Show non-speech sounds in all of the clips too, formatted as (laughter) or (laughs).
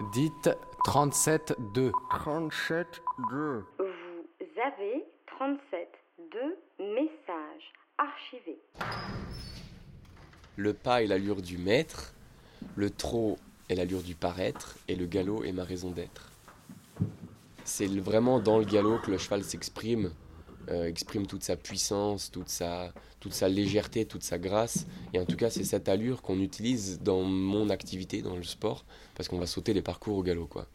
Dites 37-2. 37-2. Vous avez 37 2 messages archivés. Le pas est l'allure du maître, le trop est l'allure du paraître, et le galop est ma raison d'être. C'est vraiment dans le galop que le cheval s'exprime, euh, exprime toute sa puissance, toute sa, toute sa légèreté, toute sa grâce. Et en tout cas, c'est cette allure qu'on utilise dans mon activité, dans le sport, parce qu'on va sauter les parcours au galop. quoi.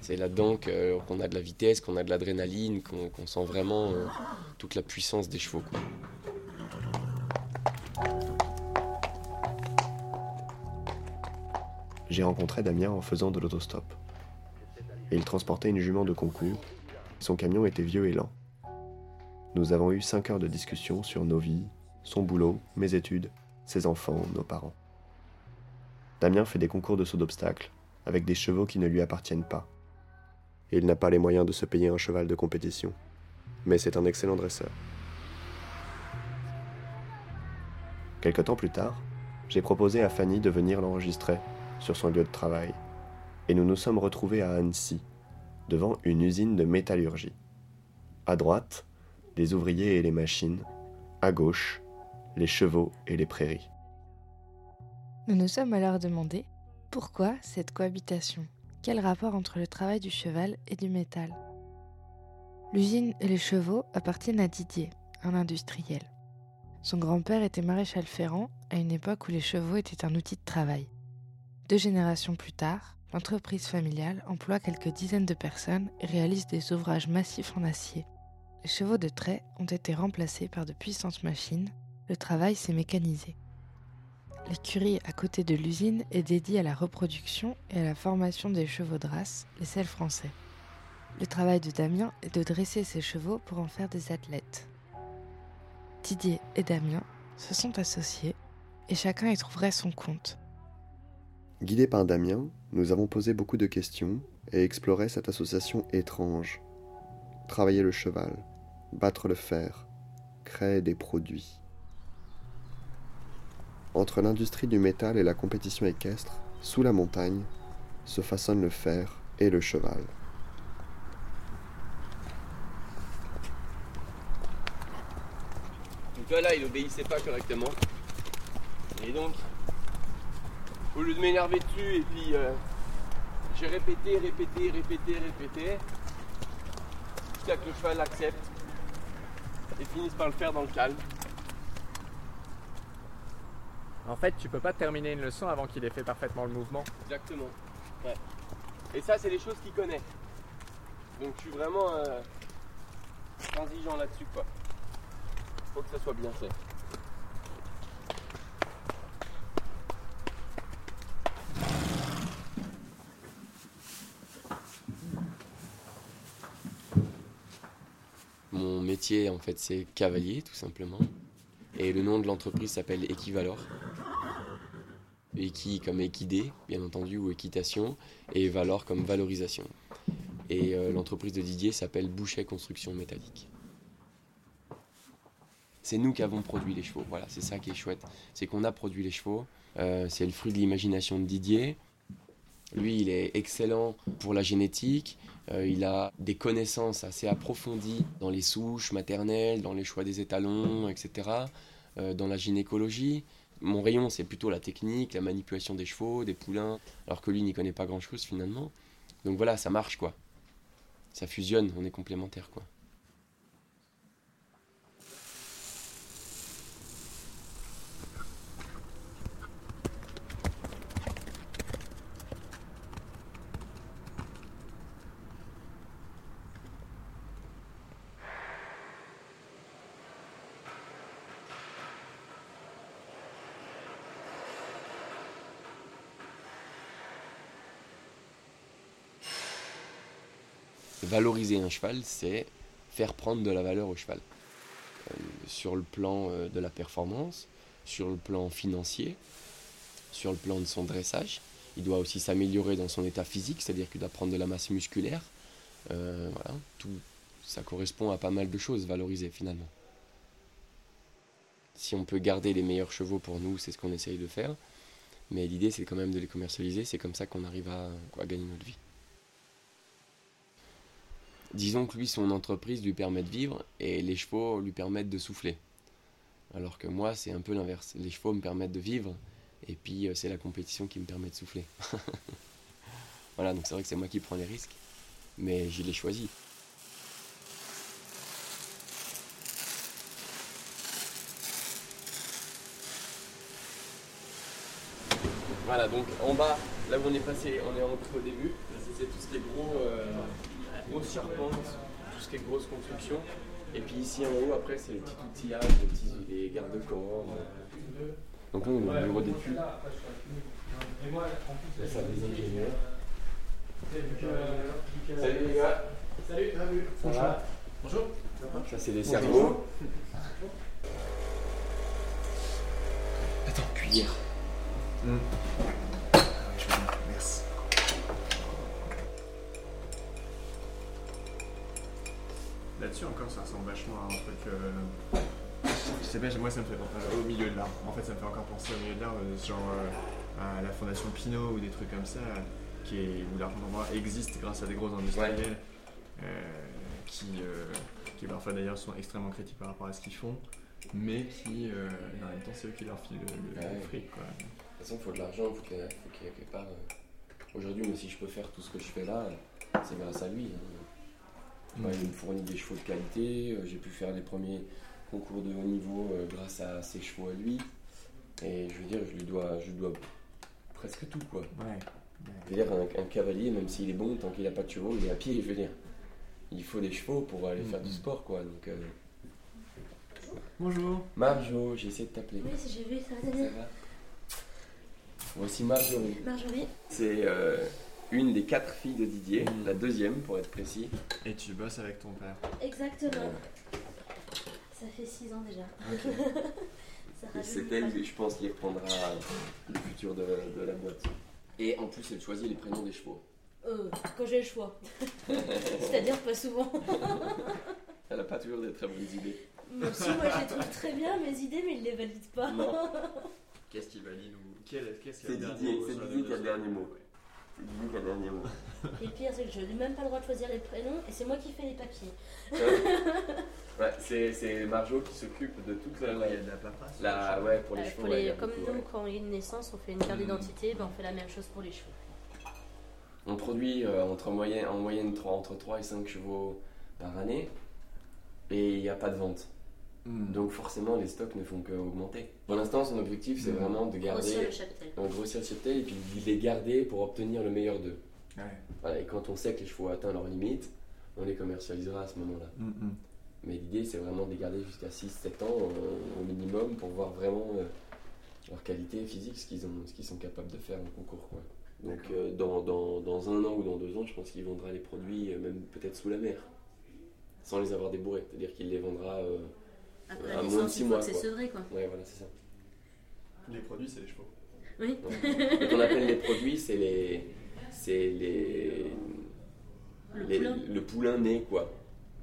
C'est là-dedans qu'on a de la vitesse, qu'on a de l'adrénaline, qu'on sent vraiment euh, toute la puissance des chevaux. Quoi. J'ai rencontré Damien en faisant de l'autostop. Il transportait une jument de concours. Son camion était vieux et lent. Nous avons eu 5 heures de discussion sur nos vies, son boulot, mes études, ses enfants, nos parents. Damien fait des concours de saut d'obstacles, avec des chevaux qui ne lui appartiennent pas. Et il n'a pas les moyens de se payer un cheval de compétition. Mais c'est un excellent dresseur. Quelque temps plus tard, j'ai proposé à Fanny de venir l'enregistrer sur son lieu de travail. Et nous nous sommes retrouvés à Annecy, devant une usine de métallurgie. À droite, les ouvriers et les machines. À gauche, les chevaux et les prairies. Nous nous sommes alors demandé pourquoi cette cohabitation? Quel rapport entre le travail du cheval et du métal? L'usine et les chevaux appartiennent à Didier, un industriel. Son grand-père était maréchal ferrant à une époque où les chevaux étaient un outil de travail. Deux générations plus tard, l'entreprise familiale emploie quelques dizaines de personnes et réalise des ouvrages massifs en acier. Les chevaux de trait ont été remplacés par de puissantes machines, le travail s'est mécanisé. L'écurie à côté de l'usine est dédiée à la reproduction et à la formation des chevaux de race, les selles français. Le travail de Damien est de dresser ces chevaux pour en faire des athlètes. Didier et Damien se sont associés et chacun y trouverait son compte. Guidés par Damien, nous avons posé beaucoup de questions et exploré cette association étrange. Travailler le cheval, battre le fer, créer des produits. Entre l'industrie du métal et la compétition équestre, sous la montagne, se façonnent le fer et le cheval. Donc là, il obéissait pas correctement. Et donc, au lieu de m'énerver dessus, et puis euh, j'ai répété, répété, répété, répété, jusqu'à que le cheval accepte et finisse par le faire dans le calme. En fait, tu peux pas terminer une leçon avant qu'il ait fait parfaitement le mouvement. Exactement. Ouais. Et ça, c'est les choses qu'il connaît. Donc je suis vraiment euh, transigeant là-dessus, quoi. Faut que ça soit bien fait. Mon en fait, c'est cavalier, tout simplement. Et le nom de l'entreprise s'appelle Equivalor. Equi comme équidé, bien entendu, ou équitation, et valor comme valorisation. Et euh, l'entreprise de Didier s'appelle Bouchet Construction Métallique. C'est nous qui avons produit les chevaux, voilà, c'est ça qui est chouette. C'est qu'on a produit les chevaux, euh, c'est le fruit de l'imagination de Didier. Lui, il est excellent pour la génétique, euh, il a des connaissances assez approfondies dans les souches maternelles, dans les choix des étalons, etc., euh, dans la gynécologie. Mon rayon, c'est plutôt la technique, la manipulation des chevaux, des poulains, alors que lui n'y connaît pas grand-chose finalement. Donc voilà, ça marche quoi. Ça fusionne, on est complémentaires quoi. Valoriser un cheval, c'est faire prendre de la valeur au cheval. Euh, sur le plan euh, de la performance, sur le plan financier, sur le plan de son dressage. Il doit aussi s'améliorer dans son état physique, c'est-à-dire qu'il doit prendre de la masse musculaire. Euh, voilà, tout ça correspond à pas mal de choses valorisées finalement. Si on peut garder les meilleurs chevaux pour nous, c'est ce qu'on essaye de faire. Mais l'idée, c'est quand même de les commercialiser. C'est comme ça qu'on arrive à, à gagner notre vie. Disons que lui, son entreprise lui permet de vivre et les chevaux lui permettent de souffler. Alors que moi, c'est un peu l'inverse. Les chevaux me permettent de vivre et puis euh, c'est la compétition qui me permet de souffler. (laughs) voilà, donc c'est vrai que c'est moi qui prends les risques, mais je l'ai choisi. Voilà, donc en bas, là où on est passé, on est rentré au début. C'est tout ce qui est gros, euh, grosses charpentes, tout ce qui est grosse construction. Et puis ici en haut, après, c'est les petits outillages, les petits les garde-corps. Donc là, on est au bureau d'études. Là, ça des ingénieurs. Salut les gars. Salut. Ça va? Bonjour. Ça, c'est des cerveaux. Attends, cuillère. Merci. Là-dessus encore, ça ressemble vachement à un truc. euh, Je sais pas, moi ça me fait penser au milieu de l'art. En fait, ça me fait encore penser au milieu de l'art, euh, genre euh, à la Fondation Pinot ou des trucs comme ça, qui est, où l'argent d'endroit existe grâce à des gros industriels qui, qui parfois d'ailleurs sont extrêmement critiques par rapport à ce qu'ils font, mais qui en même temps c'est eux qui leur filent le, le Ouais. fric. Quoi. De toute façon, il faut de l'argent, il faut qu'il y ait quelque part. Aujourd'hui, si je peux faire tout ce que je fais là, c'est grâce à lui. hein. Moi, il me fournit des chevaux de qualité, euh, j'ai pu faire les premiers concours de haut niveau euh, grâce à ses chevaux à lui. Et je veux dire, je lui dois, je lui dois presque tout, quoi. Ouais. Je veux dire, un, un cavalier, même s'il est bon, tant qu'il n'a pas de chevaux, il est à pied, je veux dire. Il faut des chevaux pour aller faire du sport, quoi. Donc, euh, Bonjour. Marjo, j'ai essayé de t'appeler. Oui, j'ai vu, ça va Ça va Voici Marjorie. Marjorie, C'est euh, une des quatre filles de Didier, la deuxième pour être précis. Et tu bosses avec ton père. exactement. Ça fait 6 ans déjà. (laughs) Et c'est elle, je pense, qui reprendra le futur de, de la boîte. Et en plus, elle choisit les prénoms des chevaux. Euh, quand j'ai le choix. (laughs) C'est-à-dire pas souvent. (laughs) Elle n'a pas toujours des très bonnes idées. Moi aussi, moi je les trouve très bien mes idées, mais ils les valident pas. Non. Qu'est-ce qui valide ou qu'est-ce C'est Didier, c'est Didier qui a le dernier mot. C'est A le dernier mot. (laughs) Et le pire, c'est que je n'ai même pas le droit de choisir les prénoms et c'est moi qui fais les papiers. Ouais, c'est, c'est Marjo qui s'occupe de toute la. Ouais, il y a de la paperasse. la ouais, pour les Euh, chevaux. pour les- comme beaucoup, nous, ouais. quand il y a une naissance, on fait une carte d'identité, ben, on fait la même chose pour les chevaux. On produit euh, entre moyenne, en moyenne trois- entre 3 et 5 chevaux par année. Et il n'y a pas de vente. Hmm. Donc forcément, les stocks ne font qu'augmenter. Pour l'instant, son objectif, c'est Mhm. vraiment de Grossir garder, le cheptel. grossir le cheptel et puis de les garder pour obtenir le meilleur d'eux. Ouais. Voilà, et quand on sait que les chevaux ont atteint leurs limites, on les commercialisera à ce moment-là. Hmm. Mais l'idée, c'est vraiment de les garder jusqu'à 6-7 ans euh, au minimum pour voir vraiment euh, leur qualité physique, ce qu'ils, ont, ce qu'ils sont capables de faire en concours. Quoi. Donc euh, dans, dans, dans un an ou dans deux ans, je pense qu'il vendra les produits euh, même peut-être sous la mer, sans les avoir débourrés. C'est-à-dire qu'il les vendra... euh, Après à la moins de mois, que c'est sevré quoi. Ouais, voilà, c'est ça. Les produits, c'est les chevaux. Oui. Ouais. Ce qu'on appelle les produits, c'est les... C'est les... Le les- poulain. le poulain né, quoi.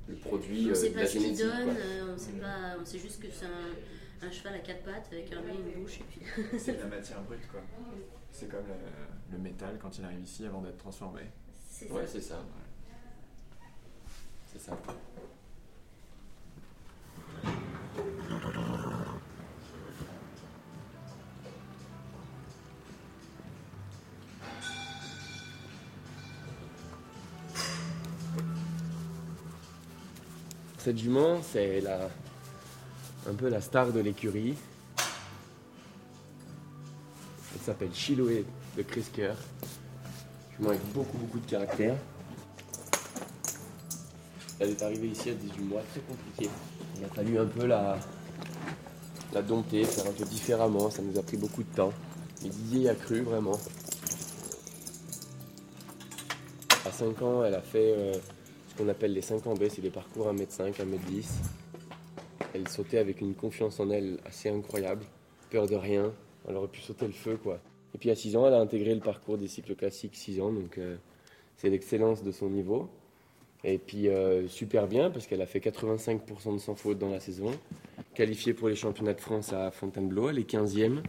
Le produit On euh, sait de pas la ce qu'il génétique. donne, quoi. euh, on sait pas, on sait juste que c'est un, un cheval à quatre pattes avec un nez, une bouche et puis. (laughs) C'est de la matière brute, quoi. C'est comme le, le métal quand il arrive ici avant d'être transformé. c'est ça. Ouais, c'est ça. Cette jument, c'est un peu la star de l'écurie. Elle s'appelle Chiloé de Crisker. Jument avec beaucoup, beaucoup de caractère. Elle est arrivée ici à 18 mois, très compliqué. Il a fallu un peu la, la dompter, faire un peu différemment, ça nous a pris beaucoup de temps. Mais Didier y a cru vraiment. À 5 ans, elle a fait euh, qu'on appelle les 5 ans B, c'est des parcours 1m5, 1m10. Elle sautait avec une confiance en elle assez incroyable, peur de rien, elle aurait pu sauter le feu quoi. Et puis à 6 ans, elle a intégré le parcours des cycles classiques 6 ans, donc euh, c'est l'excellence de son niveau. Et puis euh, super bien parce qu'elle a fait 85% de sans faute dans la saison, qualifiée pour les championnats de France à Fontainebleau, elle est 15e.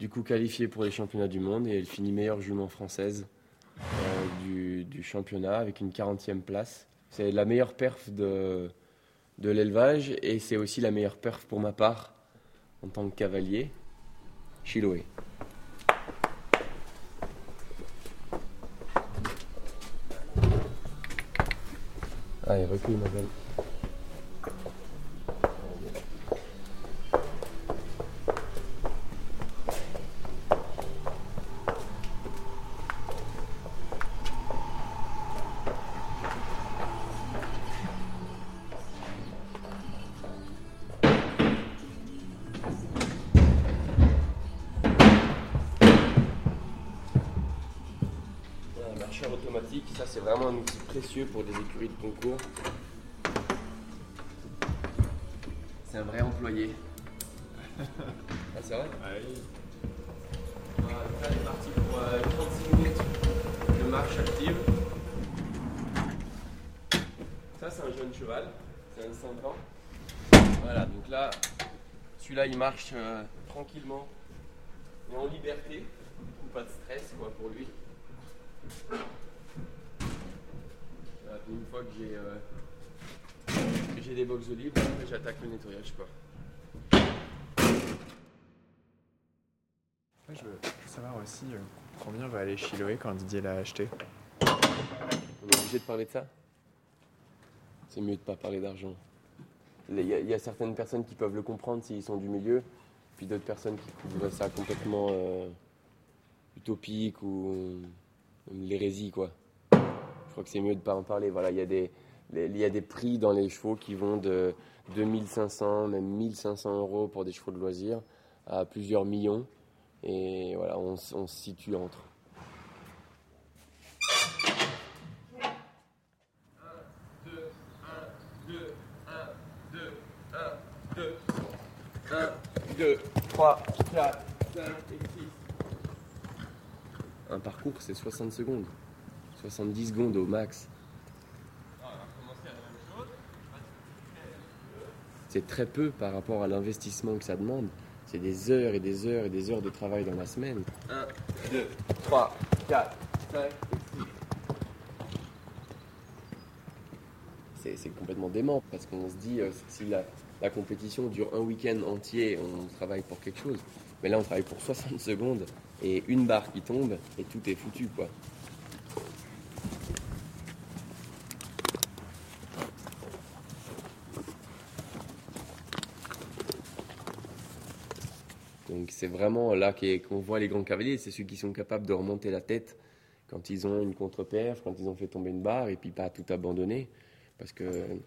du coup qualifiée pour les championnats du monde et elle finit meilleure jument française du, championnat avec une 40e place. C'est la meilleure perf de, de l'élevage et c'est aussi la meilleure perf pour ma part en tant que cavalier. Chiloé. Allez, recule ma belle. C'est vraiment un outil précieux pour des écuries de concours. C'est un vrai employé. (laughs) ah, c'est vrai Voilà, donc Là, est parti pour euh, 36 minutes de marche active. Ça, c'est un jeune cheval, c'est un 5 ans. Voilà, donc là, celui-là, il marche euh, tranquillement et en liberté. Du coup, pas de stress quoi, pour lui. Une fois que j'ai euh, que j'ai des box libres, après, j'attaque le nettoyage. Quoi. Ouais, je veux savoir aussi euh, combien va aller Chiloé quand Didier l'a acheté. On est obligé de parler de ça C'est mieux de pas parler d'argent. Il y, a- il y a certaines personnes qui peuvent le comprendre s'ils sont du milieu, puis d'autres personnes qui trouvent ça complètement euh, utopique ou euh, l'hérésie, quoi. Je crois que c'est mieux de pas en parler. Voilà, il y a des, il y a des prix dans les chevaux qui vont de 2500, même 1500 euros pour des chevaux de loisirs à plusieurs millions. Et voilà, on, on se situe entre. Un parcours, c'est 60 secondes. 70 secondes au max. C'est très peu par rapport à l'investissement que ça demande. C'est des heures et des heures et des heures de travail dans la semaine. 1, 2, 3, 4, 5 et 6. c'est complètement dément parce qu'on se dit euh, si la, la compétition dure un week-end entier, on travaille pour quelque chose. Mais là, on travaille pour 60 secondes et une barre qui tombe et tout est foutu quoi. Donc c'est vraiment là qu'on voit les grands cavaliers, c'est ceux qui sont capables de remonter la tête quand ils ont une contre-perf, quand ils ont fait tomber une barre et puis pas tout abandonner. Parce que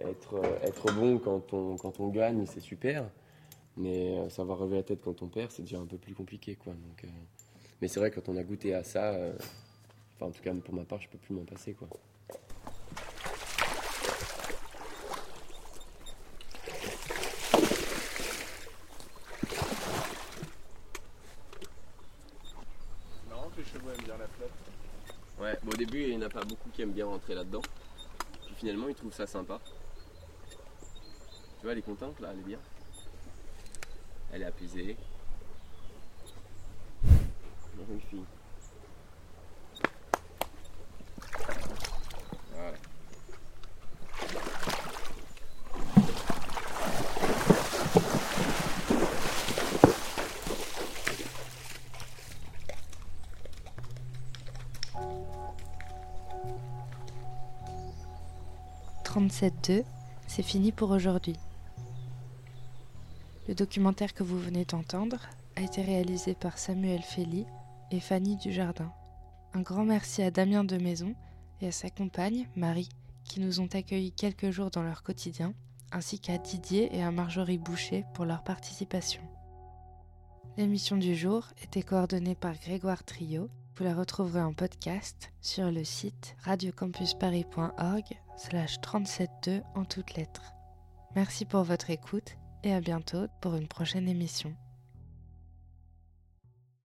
être, bon quand on, gagne, c'est super. Mais euh, savoir relever la tête quand on perd, c'est déjà un peu plus compliqué. Quoi. Euh, mais c'est vrai, quand on a goûté à ça, euh, en tout cas pour ma part, je peux plus m'en passer. Quoi. C'est marrant que les chevaux aiment bien la flotte. Début, il n'y en a pas beaucoup qui aiment bien rentrer là-dedans. Puis finalement, ils trouvent ça sympa. Tu vois, elle est contente là, elle est bien. Elle est apaisée. Magnifique. Voilà. « 37.2, c'est fini pour aujourd'hui. Le documentaire que vous venez d'entendre a été réalisé par Samuel Fely et Fanny Dujardin. Un grand merci à Damien de Maison et à sa compagne, Marie, qui nous ont accueillis quelques jours dans leur quotidien, ainsi qu'à Didier et à Marjorie Boucher pour leur participation. L'émission du jour était coordonnée par Grégoire Trio. Vous la retrouverez en podcast sur le site radiocampusparis.org slash 372 en toutes lettres. Merci pour votre écoute et à bientôt pour une prochaine émission.